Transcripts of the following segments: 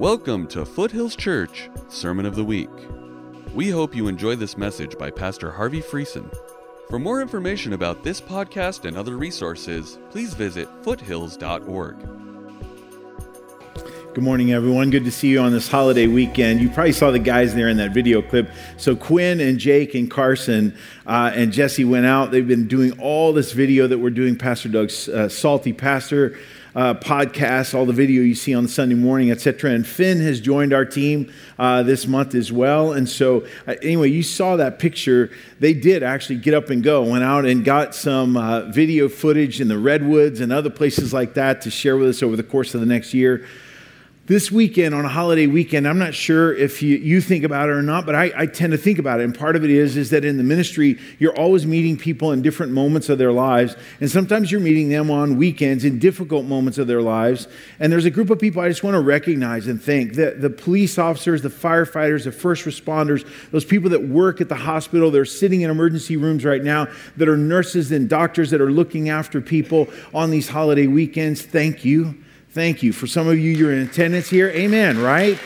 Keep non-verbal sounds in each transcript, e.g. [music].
Welcome to Foothills Church Sermon of the Week. We hope you enjoy this message by Pastor Harvey Friesen. For more information about this podcast and other resources, please visit foothills.org. Good morning, everyone. Good to see you on this holiday weekend. You probably saw the guys there in that video clip. So, Quinn and Jake and Carson uh, and Jesse went out. They've been doing all this video that we're doing, Pastor Doug's uh, Salty Pastor uh, podcasts, all the video you see on Sunday morning, etc. And Finn has joined our team uh, this month as well. And so, uh, anyway, you saw that picture. They did actually get up and go, went out and got some uh, video footage in the redwoods and other places like that to share with us over the course of the next year this weekend on a holiday weekend i'm not sure if you, you think about it or not but I, I, tend to think about it. And part of it is is that in the ministry you're always meeting people in different moments of their lives. And sometimes you're meeting them on weekends in difficult moments of their lives. And there's a group of people i just want to recognize and thank. The, the police officers the firefighters the first responders those people that work at the hospital they're sitting in emergency rooms right now that are nurses and doctors that are looking after people on these holiday weekends. Thank you Thank you. For some of you, you're in attendance here. Amen, right?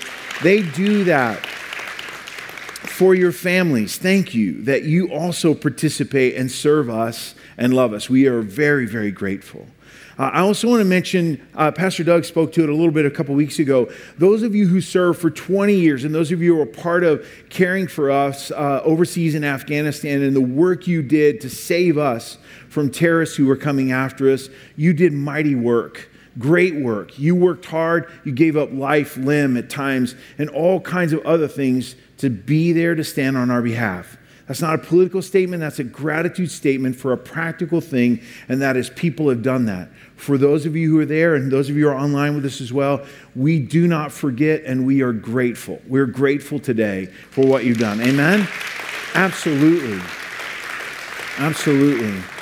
They do that for your families. Thank you that you also participate and serve us and love us. We are very, very grateful. Uh, I also want to mention, uh, Pastor Doug spoke to it a little bit a couple weeks ago. Those of you who served for 20 years, and those of you who are part of caring for us uh, overseas in Afghanistan and the work you did to save us from terrorists who were coming after us, you did mighty work. Great work. You worked hard. You gave up life, limb at times, and all kinds of other things to be there to stand on our behalf. That's not a political statement, that's a gratitude statement for a practical thing, and that is people have done that. For those of you who are there and those of you who are online with us as well, we do not forget and we are grateful. We're grateful today for what you've done. Amen? Absolutely. Absolutely.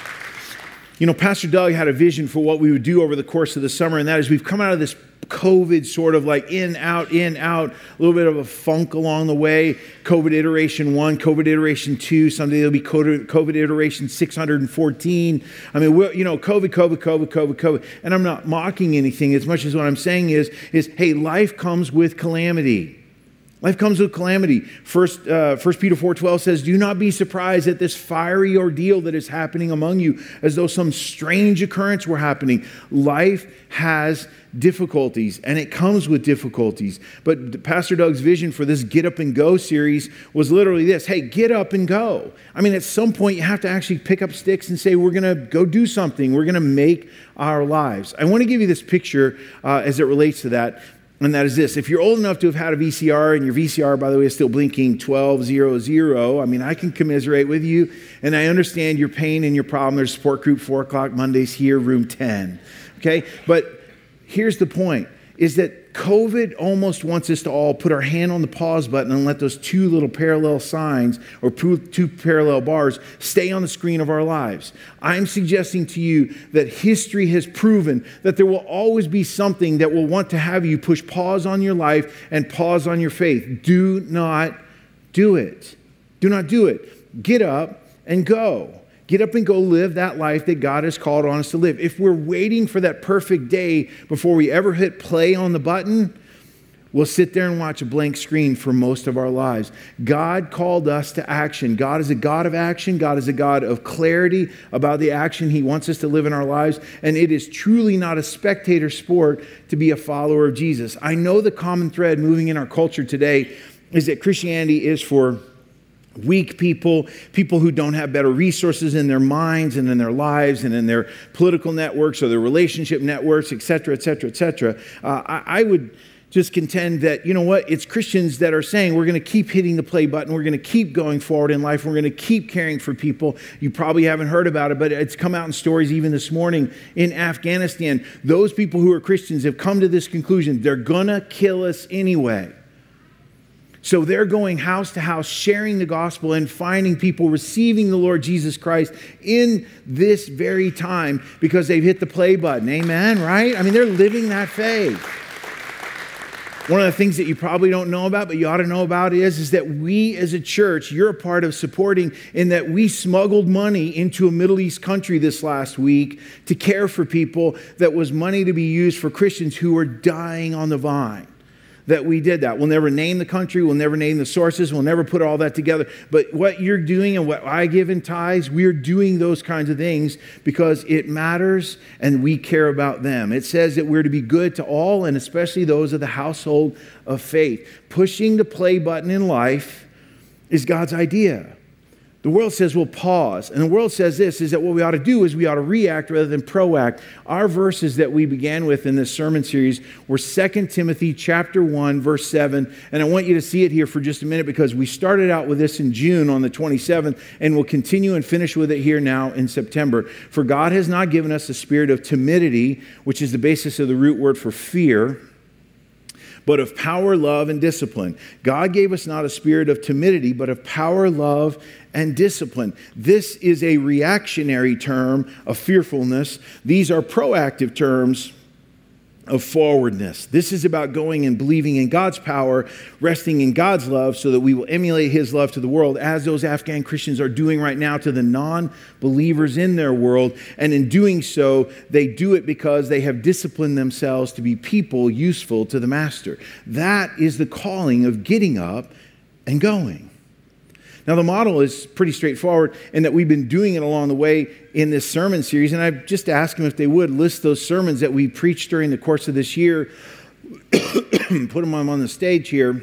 You know, Pastor Doug had a vision for what we would do over the course of the summer, and that is we've come out of this COVID sort of like in, out, in, out, a little bit of a funk along the way. COVID iteration one, COVID iteration two, someday there'll be COVID iteration 614. I mean, you know, COVID, COVID, COVID, COVID, COVID. And I'm not mocking anything as much as what I'm saying is, is hey, life comes with calamity. Life comes with calamity. First, uh, 1 Peter 4.12 says, Do not be surprised at this fiery ordeal that is happening among you, as though some strange occurrence were happening. Life has difficulties, and it comes with difficulties. But Pastor Doug's vision for this Get Up and Go series was literally this Hey, get up and go. I mean, at some point, you have to actually pick up sticks and say, We're going to go do something. We're going to make our lives. I want to give you this picture uh, as it relates to that and that is this. If you're old enough to have had a VCR, and your VCR, by the way, is still blinking 1200, I mean, I can commiserate with you, and I understand your pain and your problem. There's support group, 4 o'clock Mondays here, room 10. Okay? But here's the point is that COVID almost wants us to all put our hand on the pause button and let those two little parallel signs or two parallel bars stay on the screen of our lives. I'm suggesting to you that history has proven that there will always be something that will want to have you push pause on your life and pause on your faith. Do not do it. Do not do it. Get up and go. Get up and go live that life that God has called on us to live. If we're waiting for that perfect day before we ever hit play on the button, we'll sit there and watch a blank screen for most of our lives. God called us to action. God is a God of action. God is a God of clarity about the action He wants us to live in our lives. And it is truly not a spectator sport to be a follower of Jesus. I know the common thread moving in our culture today is that Christianity is for weak people, people who don't have better resources in their minds and in their lives and in their political networks or their relationship networks, et cetera, et cetera, et cetera. Uh, I, I would just contend that, you know what, it's Christians that are saying we're going to keep hitting the play button, we're going to keep going forward in life, we're going to keep caring for people. You probably haven't heard about it, but it's come out in stories even this morning in Afghanistan. Those people who are Christians have come to this conclusion they're going to kill us anyway. So they're going house to house, sharing the gospel and finding people receiving the Lord Jesus Christ in this very time because they've hit the play button. Amen, right? I mean, they're living that faith. One of the things that you probably don't know about, but you ought to know about is, is that we as a church, you're a part of supporting in that we smuggled money into a Middle East country this last week to care for people that was money to be used for Christians who were dying on the vine. That we did that. We'll never name the country, we'll never name the sources, we'll never put all that together. But what you're doing and what I give in tithes, we're doing those kinds of things because it matters and we care about them. It says that we're to be good to all and especially those of the household of faith. Pushing the play button in life is God's idea. The world says we'll pause. And the world says this is that what we ought to do is we ought to react rather than proact. Our verses that we began with in this sermon series were 2 Timothy chapter 1 verse 7. And I want you to see it here for just a minute because we started out with this in June on the 27th and we'll continue and finish with it here now in September. For God has not given us a spirit of timidity, which is the basis of the root word for fear but of power, love, and discipline. God gave us not a spirit of timidity, but of power, love, and discipline. This is a reactionary term of fearfulness. These are proactive terms of forwardness. This is about going and believing in God's power, resting in God's love, so that we will emulate His love to the world, as those Afghan Christians are doing right now to the non believers in their world. And in doing so, they do it because they have disciplined themselves to be people useful to the Master. That is the calling of getting up and going. Now, the model is pretty straightforward in that we've been doing it along the way in this sermon series. And I've just asked them if they would list those sermons that we preached during the course of this year, [coughs] put them on the stage here.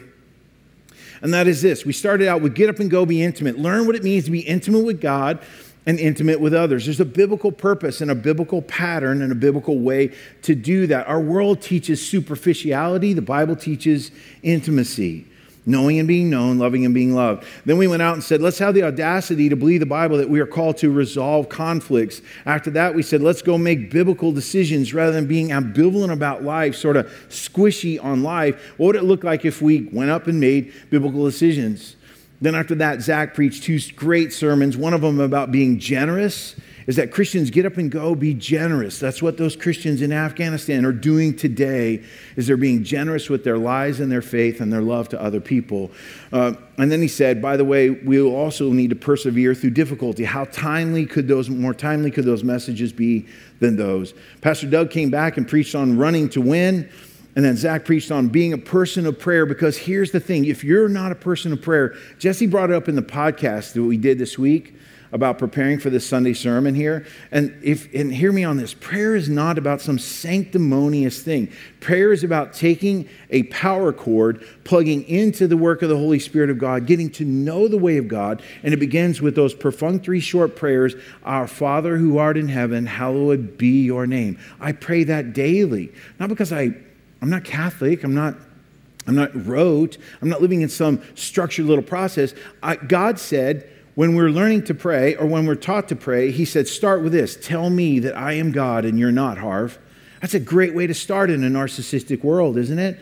And that is this we started out with get up and go, be intimate. Learn what it means to be intimate with God and intimate with others. There's a biblical purpose and a biblical pattern and a biblical way to do that. Our world teaches superficiality, the Bible teaches intimacy knowing and being known, loving and being loved. Then we went out and said, let's have the audacity to believe the Bible that we are called to resolve conflicts. After that, we said, let's go make biblical decisions rather than being ambivalent about life, sort of squishy on life. What would it look like if we went up and made biblical decisions? Then after that, Zach preached two great sermons, one of them about being generous is that Christians get up and go, be generous. That's what those Christians in Afghanistan are doing today, is they're being generous with their lives and their faith and their love to other people. Uh, and then he said, by the way, we will also need to persevere through difficulty. How timely could those, more timely could those messages be than those? Pastor Doug came back and preached on running to win. And then Zach preached on being a person of prayer because here's the thing if you're not a person of prayer, Jesse brought it up in the podcast that we did this week about preparing for this Sunday sermon here. And if and hear me on this, prayer is not about some sanctimonious thing. Prayer is about taking a power cord, plugging into the work of the Holy Spirit of God, getting to know the way of God, and it begins with those perfunctory short prayers, Our Father who art in heaven, hallowed be your name. I pray that daily. Not because I I'm not Catholic, I'm not I'm not rote. I'm not living in some structured little process. I, God said, when we're learning to pray or when we're taught to pray, he said, start with this Tell me that I am God and you're not, Harv. That's a great way to start in a narcissistic world, isn't it?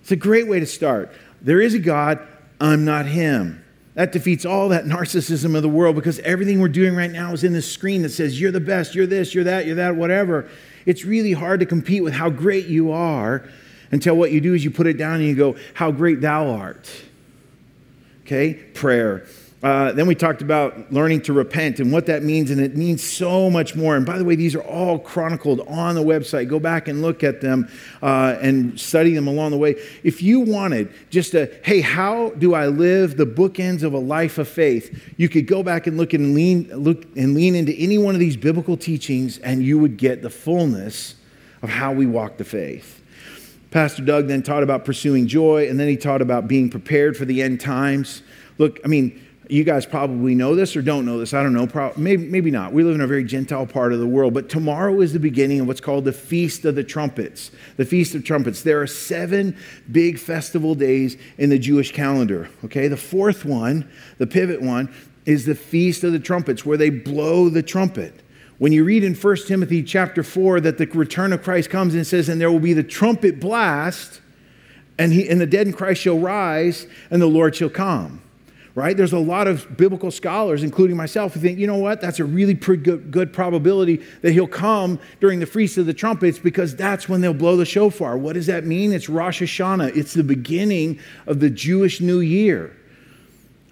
It's a great way to start. There is a God, I'm not him. That defeats all that [laughs] narcissism of the world because everything we're doing right now is in this screen that says, you're the best, you're this, you're that, you're that, whatever. It's really hard to compete with how great you are until what you do is you put it down and you go, How great thou art. Okay? Prayer. Uh, then we talked about learning to repent and what that means, and it means so much more. And by the way, these are all chronicled on the website. Go back and look at them uh, and study them along the way. If you wanted just a, hey, how do I live the bookends of a life of faith? You could go back and look and lean, look and lean into any one of these biblical teachings, and you would get the fullness of how we walk the faith. Pastor Doug then taught about pursuing joy, and then he taught about being prepared for the end times. Look, I mean, you guys probably know this or don't know this. I don't know. maybe, maybe not. We live in a very Gentile part of the world. But tomorrow is the beginning of what's called the Feast of the Trumpets. The Feast of Trumpets. There are seven big festival days in the Jewish calendar. Okay. The fourth one, the pivot one, is the Feast of the Trumpets, where they blow the trumpet. When you read in 1 Timothy chapter 4 that the return of Christ comes and says, and there will be the trumpet blast, and, he, and the dead in Christ shall rise, and the Lord shall come right? There's a lot of biblical scholars, including myself, who think, you know what, that's a really pretty good, good, probability that he'll come during the Feast of the Trumpets because that's when they'll blow the shofar. What does that mean? It's Rosh Hashanah, it's the beginning of the Jewish New Year.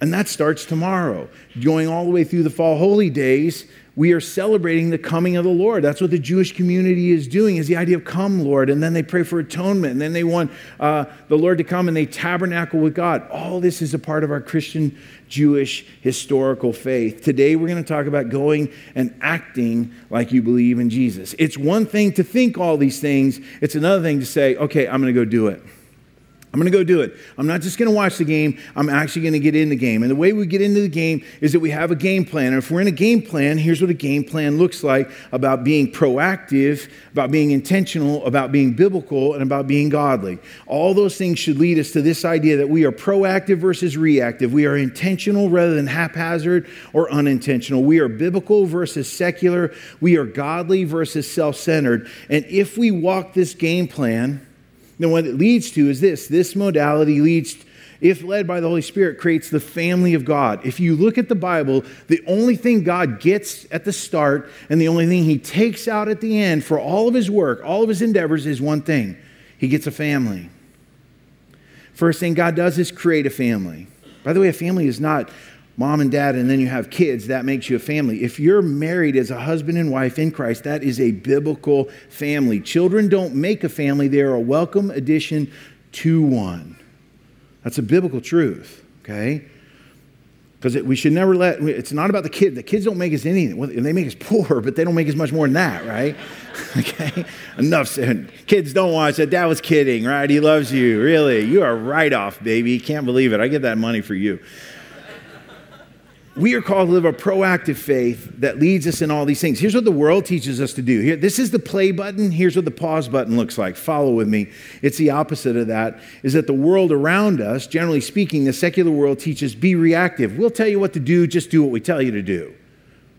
And that starts tomorrow, going all the way through the fall holy days we are celebrating the coming of the Lord. That's what the Jewish community is doing, is the idea of come, Lord. And then they pray for atonement. And then they want uh, the Lord to come and they tabernacle with God. All this is a part of our Christian Jewish historical faith. Today we're going to talk about going and acting like you believe in Jesus. It's one thing to think all these things, it's another thing to say, okay, I'm going to go do it. I'm going to go do it. I'm not just going to watch the game. I'm actually going to get in the game. And the way we get into the game is that we have a game plan. And if we're in a game plan, here's what a game plan looks like about being proactive, about being intentional, about being biblical, and about being godly. All those things should lead us to this idea that we are proactive versus reactive. We are intentional rather than haphazard or unintentional. We are biblical versus secular. We are godly versus self centered. And if we walk this game plan, then what it leads to is this this modality leads, if led by the Holy Spirit, creates the family of God. If you look at the Bible, the only thing God gets at the start and the only thing he takes out at the end for all of his work, all of his endeavors, is one thing he gets a family. First thing God does is create a family. By the way, a family is not mom and dad, and then you have kids, that makes you a family. If you're married as a husband and wife in Christ, that is a biblical family. Children don't make a family, they are a welcome addition to one. That's a biblical truth, okay? Because we should never let, it's not about the kid. The kids don't make us anything. Well, they make us poor, but they don't make us much more than that, right? [laughs] okay? Enough said. Kids don't watch that. Dad was kidding, right? He loves you. Really. You are right off, baby. Can't believe it. I get that money for you we are called to live a proactive faith that leads us in all these things. Here's what the world teaches us to do. Here, this is the play button. Here's what the pause button looks like. Follow with me. It's the opposite of that. Is that the world around us, generally speaking, the secular world teaches be reactive. We'll tell you what to do, just do what we tell you to do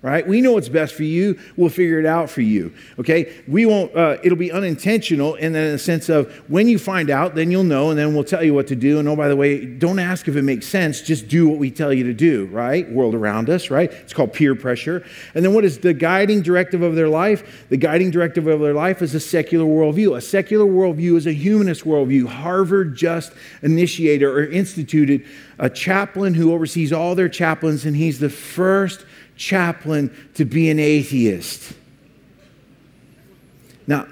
right? We know what's best for you. We'll figure it out for you, okay? We won't, uh, it'll be unintentional, and then in the sense of when you find out, then you'll know, and then we'll tell you what to do. And oh, by the way, don't ask if it makes sense, just do what we tell you to do, right? World around us, right? It's called peer pressure. And then what is the guiding directive of their life? The guiding directive of their life is a secular worldview. A secular worldview is a humanist worldview. Harvard just initiated or instituted a chaplain who oversees all their chaplains, and he's the first chaplain to be an atheist. Now,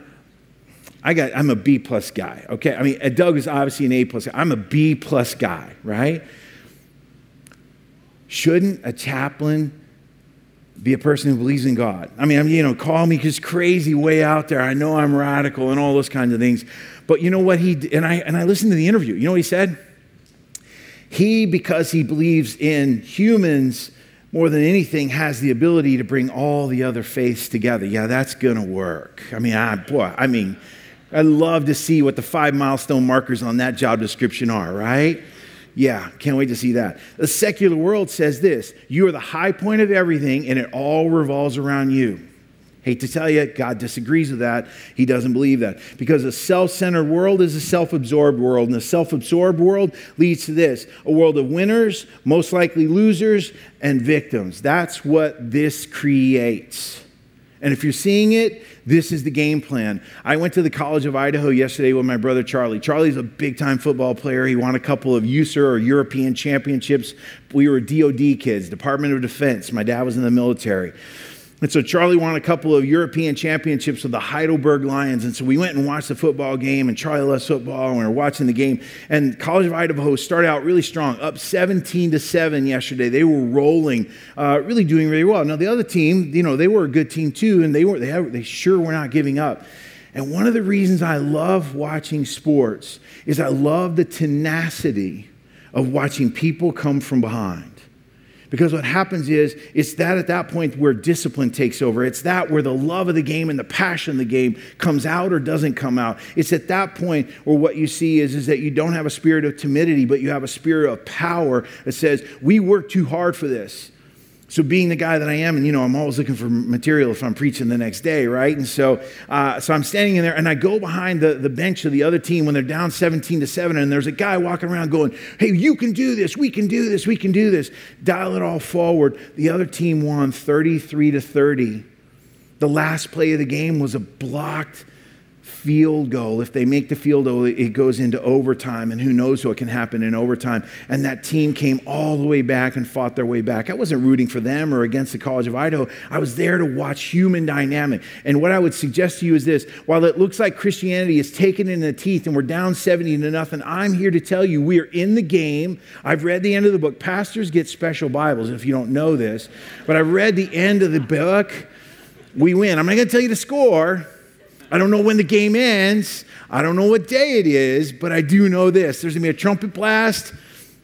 I got, I'm a B plus guy, okay? I mean, Doug is obviously an A plus. I'm a B plus guy, right? Shouldn't a chaplain be a person who believes in God? I mean, I'm, you know, call me just crazy way out there. I know I'm radical and all those kinds of things. But you know what he, and I, and I listened to the interview. You know what he said? He, because he believes in humans, more than anything, has the ability to bring all the other faiths together. Yeah, that's going to work. I mean, I, boy, I mean, I'd love to see what the five milestone markers on that job description are, right? Yeah, can't wait to see that. The secular world says this you are the high point of everything, and it all revolves around you. Hate to tell you, God disagrees with that. He doesn't believe that. Because a self centered world is a self absorbed world. And a self absorbed world leads to this a world of winners, most likely losers, and victims. That's what this creates. And if you're seeing it, this is the game plan. I went to the College of Idaho yesterday with my brother Charlie. Charlie's a big time football player. He won a couple of USAREUR or European championships. We were DOD kids, Department of Defense. My dad was in the military. And so Charlie won a couple of European championships with the Heidelberg Lions. And so we went and watched the football game, and Charlie loves football, and we were watching the game. And College of Idaho started out really strong, up 17 to 7 yesterday. They were rolling, uh, really doing really well. Now, the other team, you know, they were a good team too, and they, were, they, have, they sure were not giving up. And one of the reasons I love watching sports is I love the tenacity of watching people come from behind. Because what happens is, it's that at that point where discipline takes over. It's that where the love of the game and the passion of the game comes out or doesn't come out. It's at that point where what you see is, is that you don't have a spirit of timidity, but you have a spirit of power that says, we work too hard for this. So, being the guy that I am, and you know, I'm always looking for material if I'm preaching the next day, right? And so, uh, so I'm standing in there, and I go behind the, the bench of the other team when they're down 17 to 7, and there's a guy walking around going, Hey, you can do this, we can do this, we can do this. Dial it all forward. The other team won 33 to 30. The last play of the game was a blocked field goal. If they make the field goal, it goes into overtime, and who knows what can happen in overtime. And that team came all the way back and fought their way back. I wasn't rooting for them or against the College of Idaho. I was there to watch human dynamic. And what I would suggest to you is this while it looks like Christianity is taken in the teeth and we're down 70 to nothing, I'm here to tell you we are in the game. I've read the end of the book. Pastors get special Bibles if you don't know this, but I've read the end of the book. We win. I'm not going to tell you the score. I don't know when the game ends. I don't know what day it is, but I do know this. There's going to be a trumpet blast.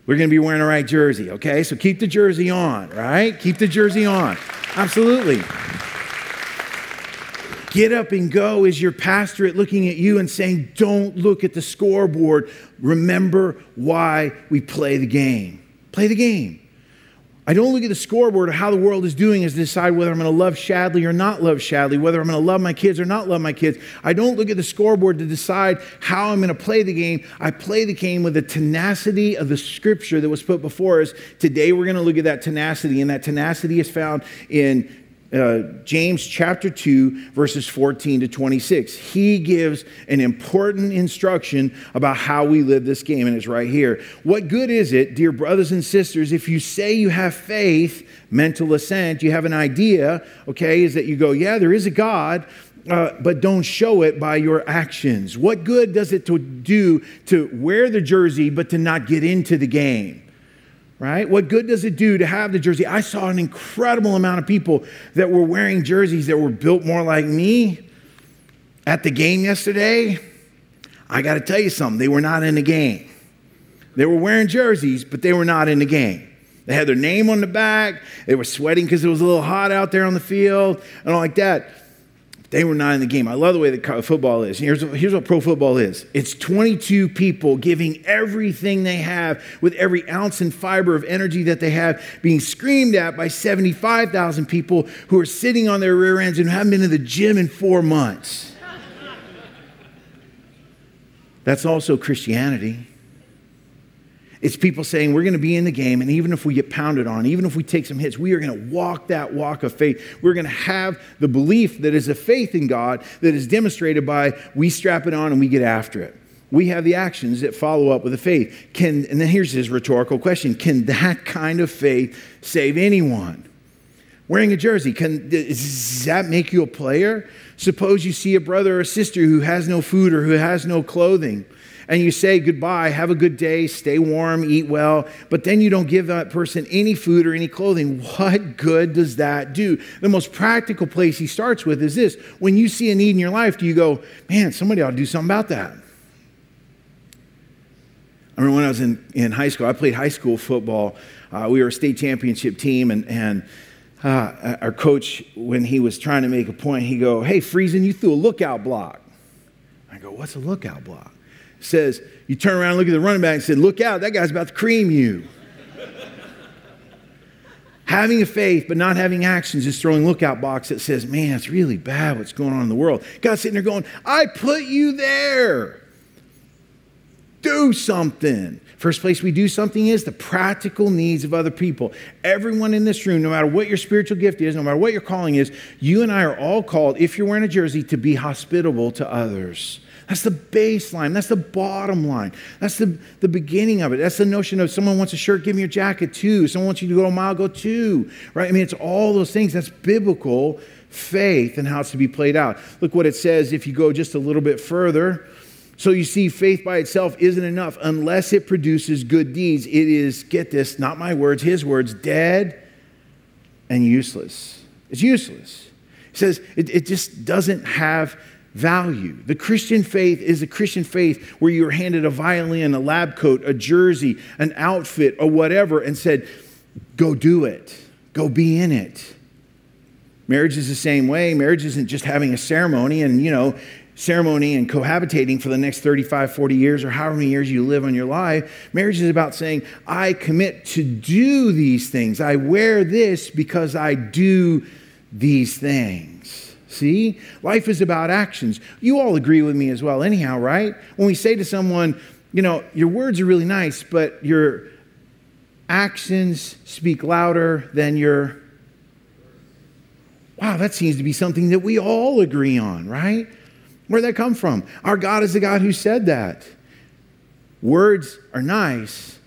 We're going to be wearing the right jersey, okay? So keep the jersey on, right? Keep the jersey on. Absolutely. Get up and go is your pastorate looking at you and saying, Don't look at the scoreboard. Remember why we play the game. Play the game. I don't look at the scoreboard of how the world is doing as to decide whether I'm going to love Shadley or not love Shadley, whether I'm going to love my kids or not love my kids. I don't look at the scoreboard to decide how I'm going to play the game. I play the game with the tenacity of the scripture that was put before us. Today we're going to look at that tenacity, and that tenacity is found in uh, James chapter 2, verses 14 to 26. He gives an important instruction about how we live this game, and it's right here. What good is it, dear brothers and sisters, if you say you have faith, mental assent, you have an idea, okay, is that you go, yeah, there is a God. Uh, but don't show it by your actions. What good does it to do to wear the jersey but to not get into the game? Right? What good does it do to have the jersey? I saw an incredible amount of people that were wearing jerseys that were built more like me at the game yesterday. I got to tell you something, they were not in the game. They were wearing jerseys, but they were not in the game. They had their name on the back. They were sweating because it was a little hot out there on the field and all like that. They were not in the game. I love the way that football is. Here's, here's what pro football is it's 22 people giving everything they have with every ounce and fiber of energy that they have, being screamed at by 75,000 people who are sitting on their rear ends and haven't been to the gym in four months. That's also Christianity. It's people saying, we're going to be in the game, and even if we get pounded on, even if we take some hits, we are going to walk that walk of faith. We're going to have the belief that is a faith in God that is demonstrated by we strap it on and we get after it. We have the actions that follow up with the faith. Can, and then here's his rhetorical question Can that kind of faith save anyone? Wearing a jersey, can, does that make you a player? Suppose you see a brother or a sister who has no food or who has no clothing and you say goodbye, have a good day, stay warm, eat well, but then you don't give that person any food or any clothing, [laughs] what good does that do? The most practical place he starts with is this when you see a need in your life, do you go, man, somebody ought to do something about that? I remember when I was in, in high school, I played high school football. Uh, we were a state championship team, and, and uh, our coach, when he was trying to make a point, he go, "Hey, Friesen, you threw a lookout block." I go, "What's a lookout block?" Says, you turn around and look at the running back and say, Look out, that guy's about to cream you. having a faith but not having actions is throwing lookout blocks that says, Man, it's really bad what's going on in the world. God's sitting there going, I put you there. Do something. First place we do something is the practical needs of other people. Everyone in this room, no matter what your spiritual gift is, no matter what your calling is, you and I are all called, if you're wearing a jersey, to be hospitable to others. That's the baseline. That's the bottom line. That's the, the beginning of it. That's the notion of someone wants a shirt, give me your jacket too. Someone wants you to go a mile, go two. Right? I mean, it's all those things. That's biblical faith and how it's to be played out. Look what it says if you go just a little bit further. So you see, faith by itself isn't enough unless it produces good deeds. It is, get this, not my words, his words, dead and useless. It's useless. He says it, it just doesn't have value. The Christian faith is a Christian faith where you are handed a violin, a lab coat, a jersey, an outfit, or whatever, and said, go do it, go be in it. Marriage is the same way. Marriage isn't just having a ceremony and, you know, ceremony and cohabitating for the next 35, 40 years or however many years you live on your life. Marriage is about saying, I commit to do these things. I wear this because I do these things. See? Life is about actions. You all agree with me as well, anyhow, right? When we say to someone, you know, your words are really nice, but your actions speak louder than your. Wow, that seems to be something that we all agree on, right? Where'd that come from? Our God is the God who said that. Words are nice,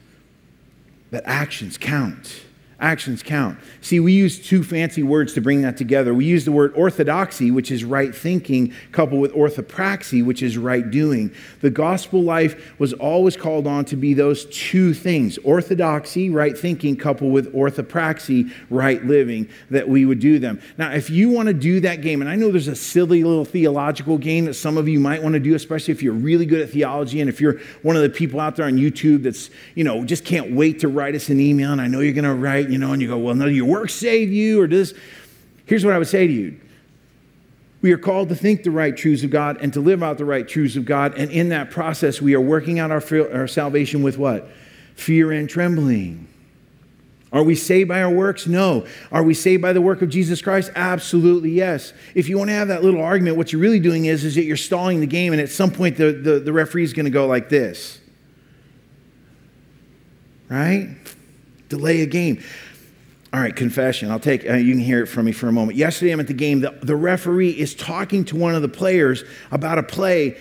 but actions count. Actions count. See, we use two fancy words to bring that together. We use the word orthodoxy, which is right thinking, coupled with orthopraxy, which is right doing. The gospel life was always called on to be those two things orthodoxy, right thinking, coupled with orthopraxy, right living, that we would do them. Now, if you want to do that game, and I know there's a silly little theological game that some of you might want to do, especially if you're really good at theology and if you're one of the people out there on YouTube that's, you know, just can't wait to write us an email, and I know you're going to write, you know, and you go, well, no, your work save you or does. Here's what I would say to you. We are called to think the right truths of God and to live out the right truths of God. And in that process, we are working out our, our salvation with what? Fear and trembling. Are we saved by our works? No. Are we saved by the work of Jesus Christ? Absolutely yes. If you want to have that little argument, what you're really doing is, is that you're stalling the game, and at some point the, the, the referee is going to go like this. Right? Delay a game. All right, confession. I'll take, uh, you can hear it from me for a moment. Yesterday, I'm at the game. The, the referee is talking to one of the players about a play,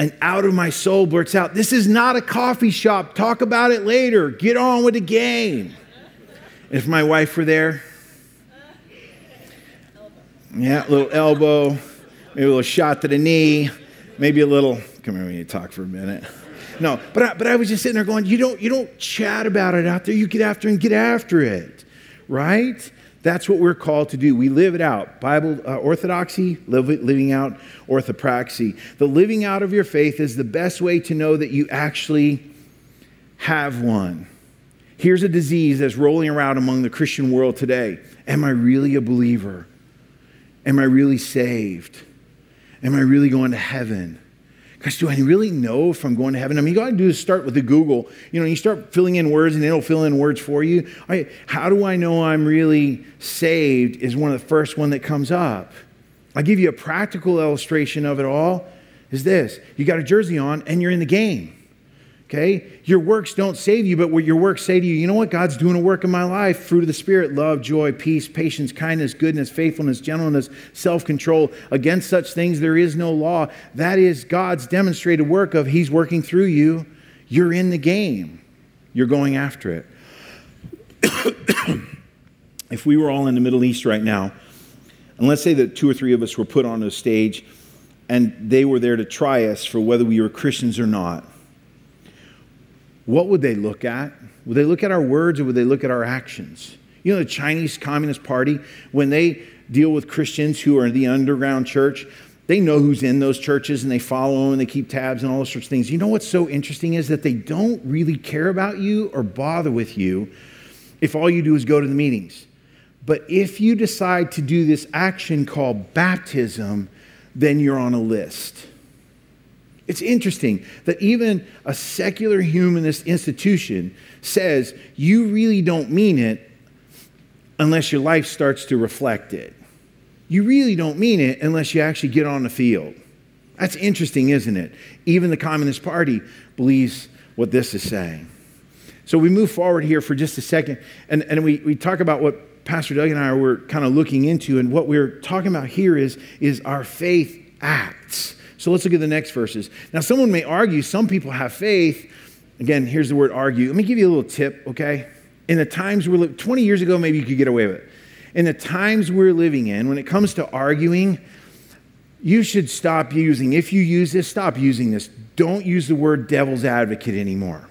and out of my soul blurts out, This is not a coffee shop. Talk about it later. Get on with the game. If my wife were there, yeah, a little elbow, maybe a little shot to the knee, maybe a little, come here, we need to talk for a minute. No, but I, but I was just sitting there going, you don't, you don't chat about it out there. You get after and get after it right? That's what we're called to do. We live it out. Bible uh, orthodoxy, live, living out orthopraxy. The living out of your faith is the best way to know that you actually have one. Here's a disease that's rolling around among the Christian world today. Am I really a believer? Am I really saved? Am I really going to heaven? Gosh, do I really know if I'm going to heaven? I mean, you got to do is start with the Google. You know, you start filling in words and it'll fill in words for you. How do I know I'm really saved is one of the first one that comes up. I'll give you a practical illustration of it all is this. You got a jersey on and you're in the game. Okay? Your works don't save you, but what your works say to you, you know what? God's doing a work in my life. Fruit of the Spirit, love, joy, peace, patience, kindness, goodness, faithfulness, gentleness, self control. Against such things there is no law. That is God's demonstrated work of He's working through you. You're in the game, you're going after it. [coughs] if we were all in the Middle East right now, and let's say that two or three of us were put on a stage and they were there to try us for whether we were Christians or not what would they look at? Would they look at our words or would they look at our actions? You know, the Chinese Communist Party, when they deal with Christians who are in the underground church, they know who's in those churches and they follow them and they keep tabs and all those sorts of things. You know what's so interesting is that they don't really care about you or bother with you if all you do is go to the meetings. But if you decide to do this action called baptism, then you're on a list. It's interesting that even a secular humanist institution says you really don't mean it unless your life starts to reflect it. You really don't mean it unless you actually get on the field. That's interesting, isn't it? Even the Communist Party believes what this is saying. So we move forward here for just a second, and, and we, we talk about what Pastor Doug and I were kind of looking into, and what we're talking about here is, is our faith acts. So let's look at the next verses. Now, someone may argue, some people have faith. Again, here's the word argue. Let me give you a little tip, okay? In the times we're living, 20 years ago, maybe you could get away with it. In the times we're living in, when it comes to arguing, you should stop using, if you use this, stop using this. Don't use the word devil's advocate anymore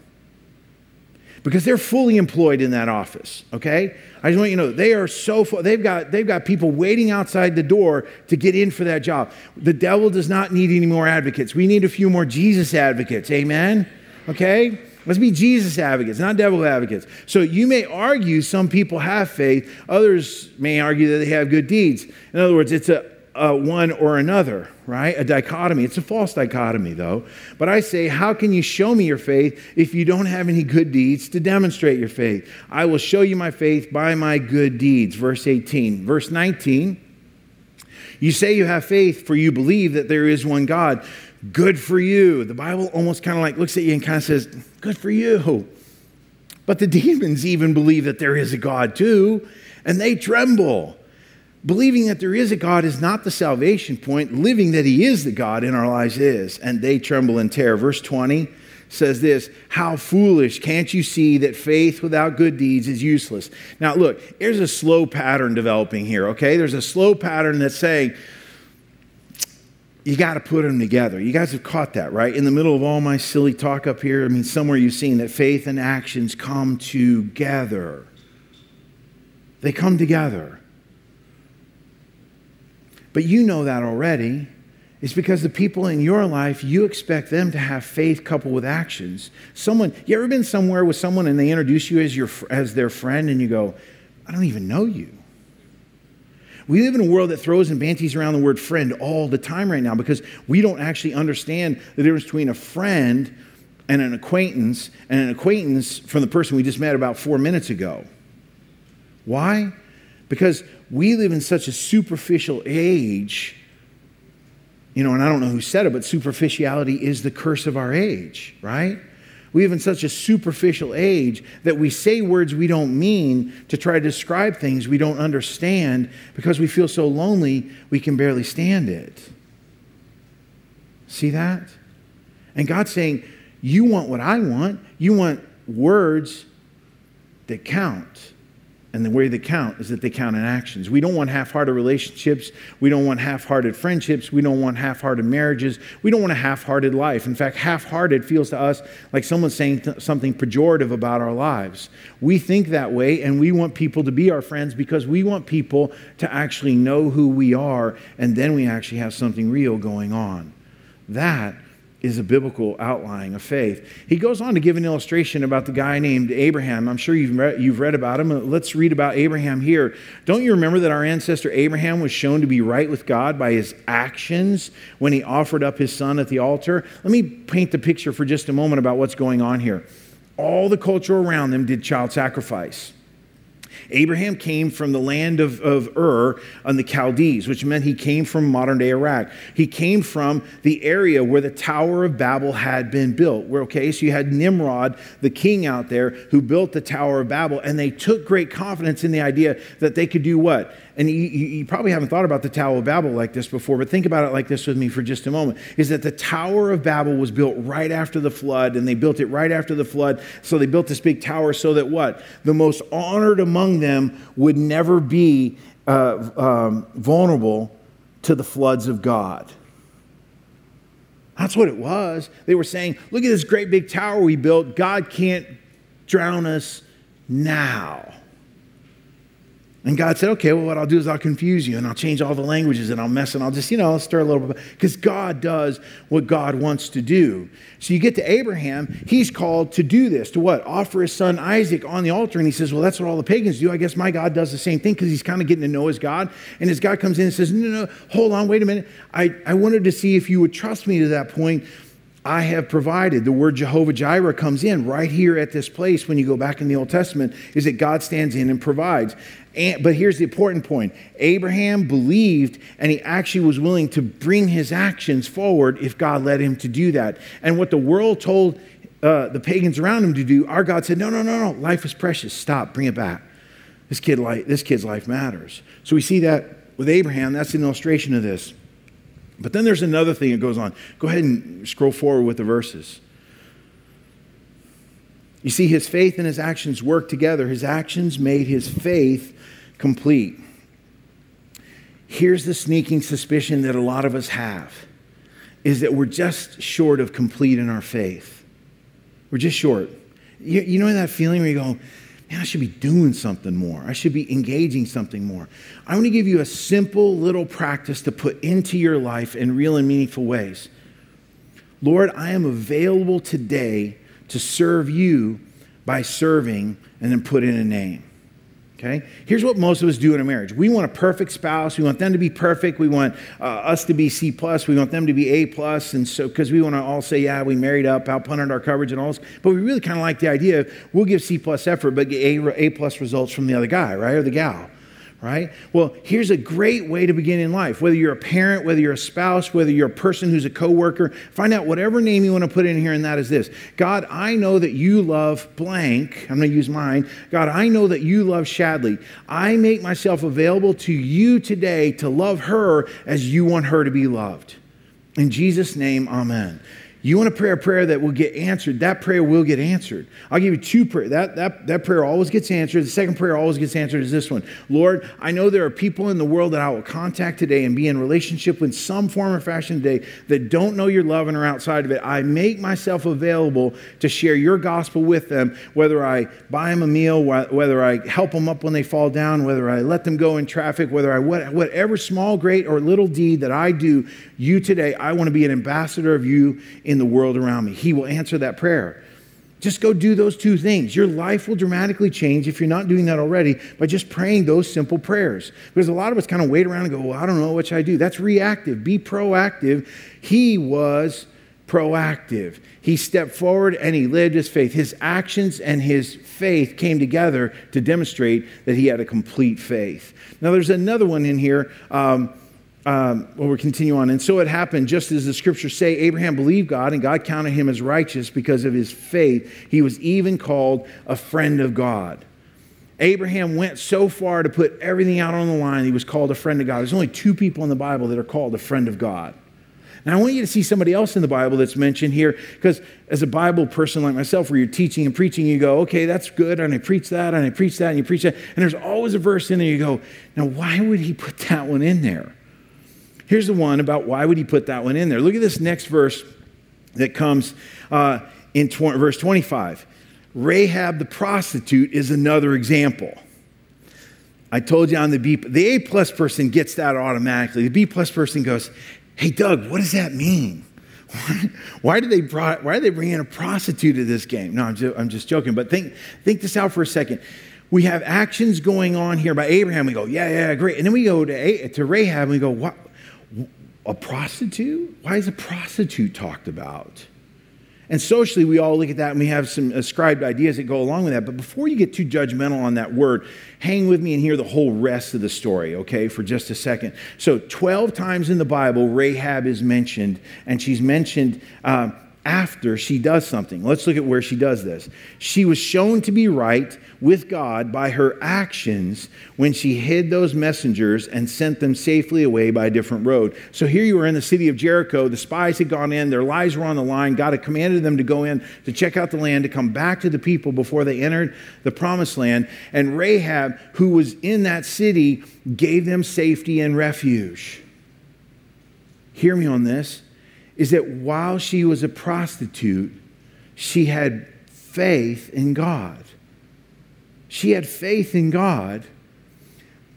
because they're fully employed in that office, okay? I just want you to know they are so full, they've got they've got people waiting outside the door to get in for that job. The devil does not need any more advocates. We need a few more Jesus advocates. Amen. Okay? Let's be Jesus advocates, not devil advocates. So you may argue some people have faith, others may argue that they have good deeds. In other words, it's a uh, one or another, right? A dichotomy. It's a false dichotomy, though. But I say, how can you show me your faith if you don't have any good deeds to demonstrate your faith? I will show you my faith by my good deeds. Verse 18. Verse 19. You say you have faith, for you believe that there is one God. Good for you. The Bible almost kind of like looks at you and kind of says, Good for you. But the demons even believe that there is a God too, and they tremble. Believing that there is a God is not the salvation point. Living that He is the God in our lives is. And they tremble in terror. Verse 20 says this How foolish, can't you see that faith without good deeds is useless? Now, look, there's a slow pattern developing here, okay? There's a slow pattern that's saying, you got to put them together. You guys have caught that, right? In the middle of all my silly talk up here, I mean, somewhere you've seen that faith and actions come together. They come together. But you know that already. It's because the people in your life, you expect them to have faith coupled with actions. Someone, you ever been somewhere with someone and they introduce you as, your, as their friend and you go, I don't even know you. We live in a world that throws and banties around the word friend all the time right now because we don't actually understand the difference between a friend and an acquaintance and an acquaintance from the person we just met about four minutes ago. Why? Because we live in such a superficial age. You know, and I don't know who said it, but superficiality is the curse of our age, right? We live in such a superficial age that we say words we don't mean to try to describe things we don't understand because we feel so lonely we can barely stand it. See that? And God's saying, You want what I want. You want words that count. And the way they count is that they count in actions. We don't want half hearted relationships. We don't want half hearted friendships. We don't want half hearted marriages. We don't want a half hearted life. In fact, half hearted feels to us like someone saying th- something pejorative about our lives. We think that way, and we want people to be our friends because we want people to actually know who we are, and then we actually have something real going on. That is a biblical outline of faith. He goes on to give an illustration about the guy named Abraham. I'm sure you've read, you've read about him. Let's read about Abraham here. Don't you remember that our ancestor Abraham was shown to be right with God by his actions when he offered up his son at the altar? Let me paint the picture for just a moment about what's going on here. All the culture around them did child sacrifice. Abraham came from the land of, of Ur on the Chaldees, which meant he came from modern day Iraq. He came from the area where the Tower of Babel had been built. Where, okay, so you had Nimrod, the king out there, who built the Tower of Babel, and they took great confidence in the idea that they could do what? And you, you, probably haven't thought about the Tower of Babel like this before, but think about it like this with me for just a moment. Is that the Tower of Babel was built right after the flood, and they built it right after the flood. So they built this big tower so that what? The most honored among them would never be uh, um, vulnerable to the floods of God. That's what it was. They were saying, look at this great big tower we built. God can't drown us now. And God said, okay, well, what I'll do is I'll confuse you and I'll change all the languages and I'll mess and I'll just, you know, I'll stir a little bit. Because God does what God wants to do. So you get to Abraham, he's called to do this, to what? Offer his son Isaac on the altar. And he says, well, that's what all the pagans do. I guess my God does the same thing because he's kind of getting to know his God. And his God comes in and says, no, no, no, hold on, wait a minute. I, I wanted to see if you would trust me to that point. I have provided. The word Jehovah Jireh comes in right here at this place when you go back in the Old Testament, is that God stands in and provides. And, but here's the important point Abraham believed, and he actually was willing to bring his actions forward if God led him to do that. And what the world told uh, the pagans around him to do, our God said, No, no, no, no, life is precious. Stop, bring it back. This, kid, this kid's life matters. So we see that with Abraham. That's an illustration of this. But then there's another thing that goes on. Go ahead and scroll forward with the verses. You see, his faith and his actions work together. His actions made his faith complete. Here's the sneaking suspicion that a lot of us have is that we're just short of complete in our faith. We're just short. You, you know that feeling where you go, man, I should be doing something more. I should be engaging something more. I want to give you a simple little practice to put into your life in real and meaningful ways. Lord, I am available today to serve you by serving and then put in a name. Okay? Here's what most of us do in a marriage. We want a perfect spouse. We want them to be perfect. We want uh, us to be C plus. We want them to be A plus. And so, because we want to all say, yeah, we married up, outpunted our coverage and all this. But we really kind of like the idea of we'll give C plus effort, but get A, A plus results from the other guy, right? Or the gal right? Well, here's a great way to begin in life. Whether you're a parent, whether you're a spouse, whether you're a person who's a coworker, find out whatever name you want to put in here, and that is this God, I know that you love blank. I'm going to use mine. God, I know that you love Shadley. I make myself available to you today to love her as you want her to be loved. In Jesus' name, amen. You want to pray a prayer that will get answered, that prayer will get answered. I'll give you two prayers. That, that, that prayer always gets answered. The second prayer always gets answered is this one Lord, I know there are people in the world that I will contact today and be in relationship with some form or fashion today that don't know your love and are outside of it. I make myself available to share your gospel with them, whether I buy them a meal, whether I help them up when they fall down, whether I let them go in traffic, whether I, whatever small, great, or little deed that I do, you today, I want to be an ambassador of you in in the world around me. He will answer that prayer. Just go do those two things. Your life will dramatically change if you're not doing that already by just praying those simple prayers. Because a lot of us kind of wait around and go, well, I don't know what should I do. That's reactive. Be proactive. He was proactive. He stepped forward and he lived his faith. His actions and his faith came together to demonstrate that he had a complete faith. Now, there's another one in here. Um, um, well, we continue on. And so it happened, just as the scriptures say, Abraham believed God, and God counted him as righteous because of his faith. He was even called a friend of God. Abraham went so far to put everything out on the line, he was called a friend of God. There's only two people in the Bible that are called a friend of God. Now, I want you to see somebody else in the Bible that's mentioned here, because as a Bible person like myself, where you're teaching and preaching, you go, okay, that's good, and I preach that, and I preach that, and you preach that. And there's always a verse in there you go, now, why would he put that one in there? Here's the one about why would he put that one in there. Look at this next verse that comes uh, in tw- verse 25. Rahab the prostitute is another example. I told you on the B, the A plus person gets that automatically. The B plus person goes, "Hey Doug, what does that mean? [laughs] Why, did they brought, why did they bring in a prostitute to this game?" No, I'm just, I'm just joking. But think think this out for a second we have actions going on here by Abraham. We go, yeah, yeah, great. And then we go to, to Rahab and we go, what, a prostitute? Why is a prostitute talked about? And socially, we all look at that and we have some ascribed ideas that go along with that. But before you get too judgmental on that word, hang with me and hear the whole rest of the story, okay, for just a second. So, 12 times in the Bible, Rahab is mentioned, and she's mentioned. Uh, after she does something. Let's look at where she does this. She was shown to be right with God by her actions when she hid those messengers and sent them safely away by a different road. So here you are in the city of Jericho. The spies had gone in, their lives were on the line. God had commanded them to go in to check out the land, to come back to the people before they entered the promised land. And Rahab, who was in that city, gave them safety and refuge. Hear me on this is that while she was a prostitute, she had faith in God. She had faith in God,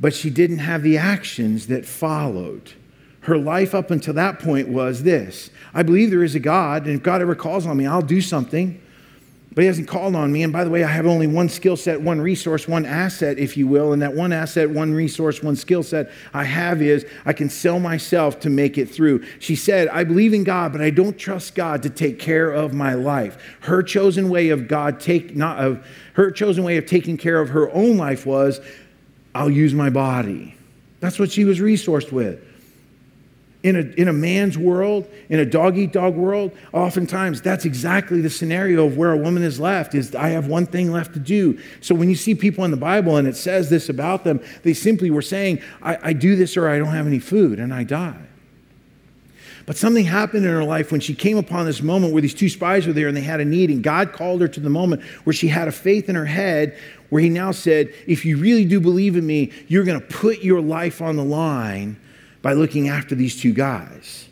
but she didn't have the actions that followed. Her life up until that point was this I believe there is a God, and if God ever calls on me, I'll do something but he hasn't called on me. And by the way, I have only one skill set, one resource, one asset, if you will. And that one asset, one resource, one skill set I have is I can sell myself to make it through. She said, I believe in God, but I don't trust God to take care of my life. Her chosen way of God take not of her chosen way of taking care of her own life was I'll use my body. That's what she was resourced with in a, in a man's world, in a dog eat dog world, oftentimes that's exactly the scenario of where a woman is left is I have one thing left to do. So when you see people in the Bible and it says this about them, they simply were saying, I, I do this or I don't have any food and I die. But something happened in her life when she came upon this moment where these two spies were there and they had a need, and God called her to the moment where she had a faith in her head where He now said, If you really do believe in me, you're going to put your life on the line by looking after these two guys.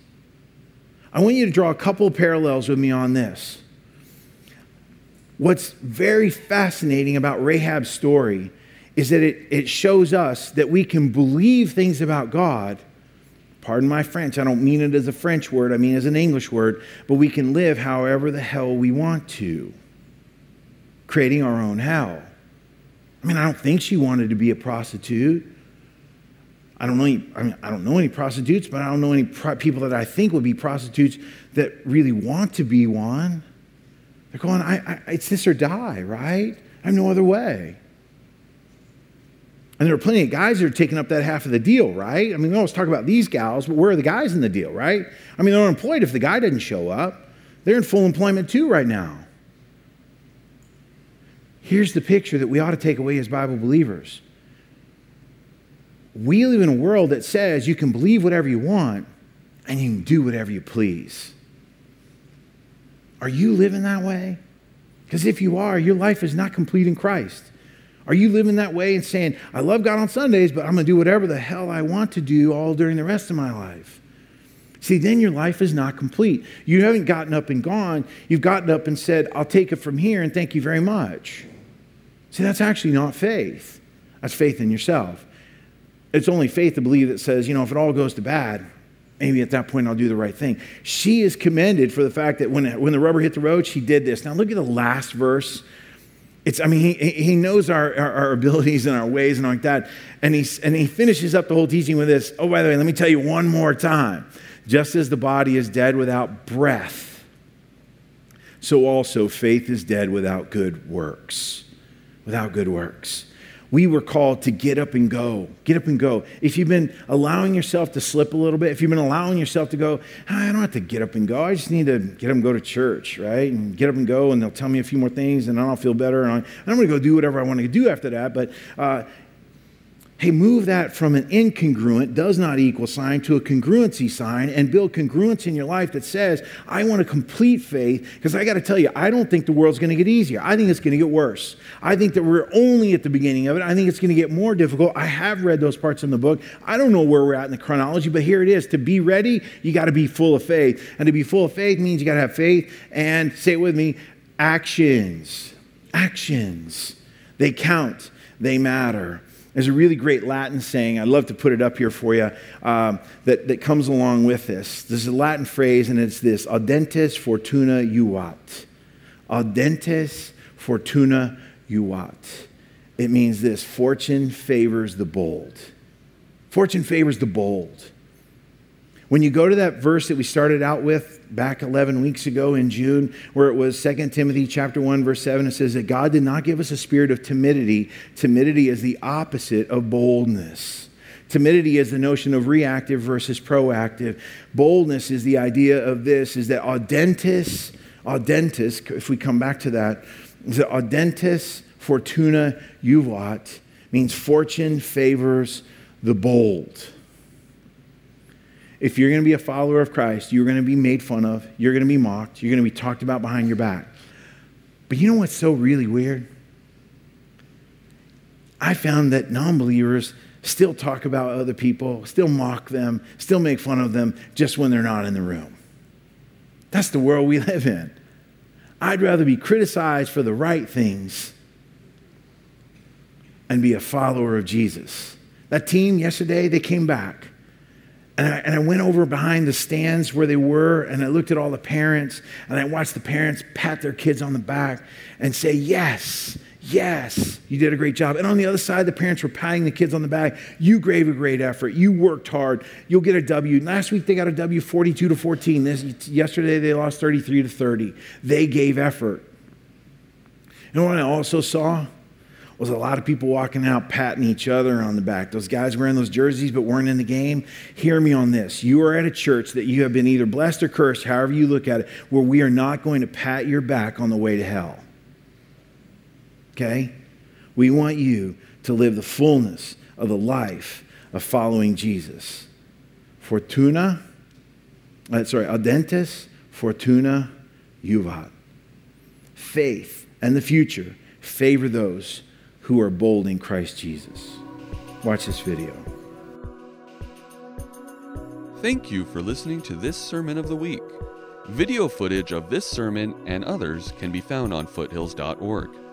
I want you to draw a couple parallels with me on this. What's very fascinating about Rahab's story is that it, it shows us that we can believe things about God. Pardon my French, I don't mean it as a French word, I mean as an English word, but we can live however the hell we want to, creating our own hell. I mean, I don't think she wanted to be a prostitute. I don't know any, I, mean, I don't know any prostitutes, but I don't know any pro- people that I think would be prostitutes that really want to be one. They're going, I, I, it's this or die, right? I have no other way. And there are plenty of guys that are taking up that half of the deal, right? I mean, we always talk about these gals, but where are the guys in the deal, right? I mean, they're unemployed if the guy doesn't show up. They're in full employment too right now. Here's the picture that we ought to take away as Bible believers. We live in a world that says you can believe whatever you want and you can do whatever you please. Are you living that way? Because if you are, your life is not complete in Christ. Are you living that way and saying, I love God on Sundays, but I'm going to do whatever the hell I want to do all during the rest of my life? See, then your life is not complete. You haven't gotten up and gone. You've gotten up and said, I'll take it from here and thank you very much. See, that's actually not faith. That's faith in yourself. It's only faith to believe that says, you know, if it all goes to bad, maybe at that point I'll do the right thing. She is commended for the fact that when, when the rubber hit the road, she did this. Now look at the last verse it's, I mean, he, he knows our, our, our, abilities and our ways and like that. And, he's, and he finishes up the whole teaching with this. Oh, by the way, let me tell you one more time. Just as the body is dead without breath, so also faith is dead without good works. Without good works we were called to get up and go. Get up and go. If you've been allowing yourself to slip a little bit, if you've been allowing yourself to go, I don't have to get up and go. I just need to get up and go to church, right? And get up and go, and they'll tell me a few more things, and I'll feel better. And I'm going to go do whatever I want to do after that. But uh, Hey, move that from an incongruent, does not equal sign to a congruency sign and build congruence in your life that says, I want a complete faith. Because I got to tell you, I don't think the world's going to get easier. I think it's going to get worse. I think that we're only at the beginning of it. I think it's going to get more difficult. I have read those parts in the book. I don't know where we're at in the chronology, but here it is. To be ready, you got to be full of faith. And to be full of faith means you got to have faith and, say it with me, actions. Actions. They count, they matter. There's a really great Latin saying, I'd love to put it up here for you, um, that, that comes along with this. This is a Latin phrase, and it's this Audentes fortuna juvat. Audentes fortuna juvat. It means this fortune favors the bold. Fortune favors the bold. When you go to that verse that we started out with back 11 weeks ago in June, where it was 2 Timothy chapter 1, verse 7, it says that God did not give us a spirit of timidity. Timidity is the opposite of boldness. Timidity is the notion of reactive versus proactive. Boldness is the idea of this, is that audentes, audentes, if we come back to that, is that audentes fortuna juvat, means fortune favors the bold if you're going to be a follower of Christ, you're going to be made fun of, you're going to be mocked, you're going to be talked about behind your back. But you know what's so really weird? I found that non believers still talk about other people, still mock them, still make fun of them just when they're not in the room. That's the world we [laughs] live in. I'd rather be criticized for the right things and be a follower of Jesus. That team yesterday, they came back. And I, and I, went over behind the stands where they were, and I looked at all the parents, and I watched the parents pat their kids on the back and say, Yes, yes, you did a great job. And on the other side, the parents were patting the kids on the back. You gave a great effort. You worked hard. You'll get a W. Last week, they got a W 42 to 14. This, yesterday, they lost 33 to 30. They gave effort. Know what I also saw? Was a lot of people walking out patting each other on the back. Those guys wearing those jerseys but weren't in the game. Hear me on this. You are at a church that you have been either blessed or cursed, however you look at it, where we are not going to pat your back on the way to hell. Okay? We want you to live the fullness of the life of following Jesus. Fortuna, uh, sorry, audentes, fortuna, juvat. Faith and the future favor those who are bold in Christ Jesus. Watch this video. Thank you for listening to this Sermon of the Week. Video footage of this sermon and others can be found on foothills.org.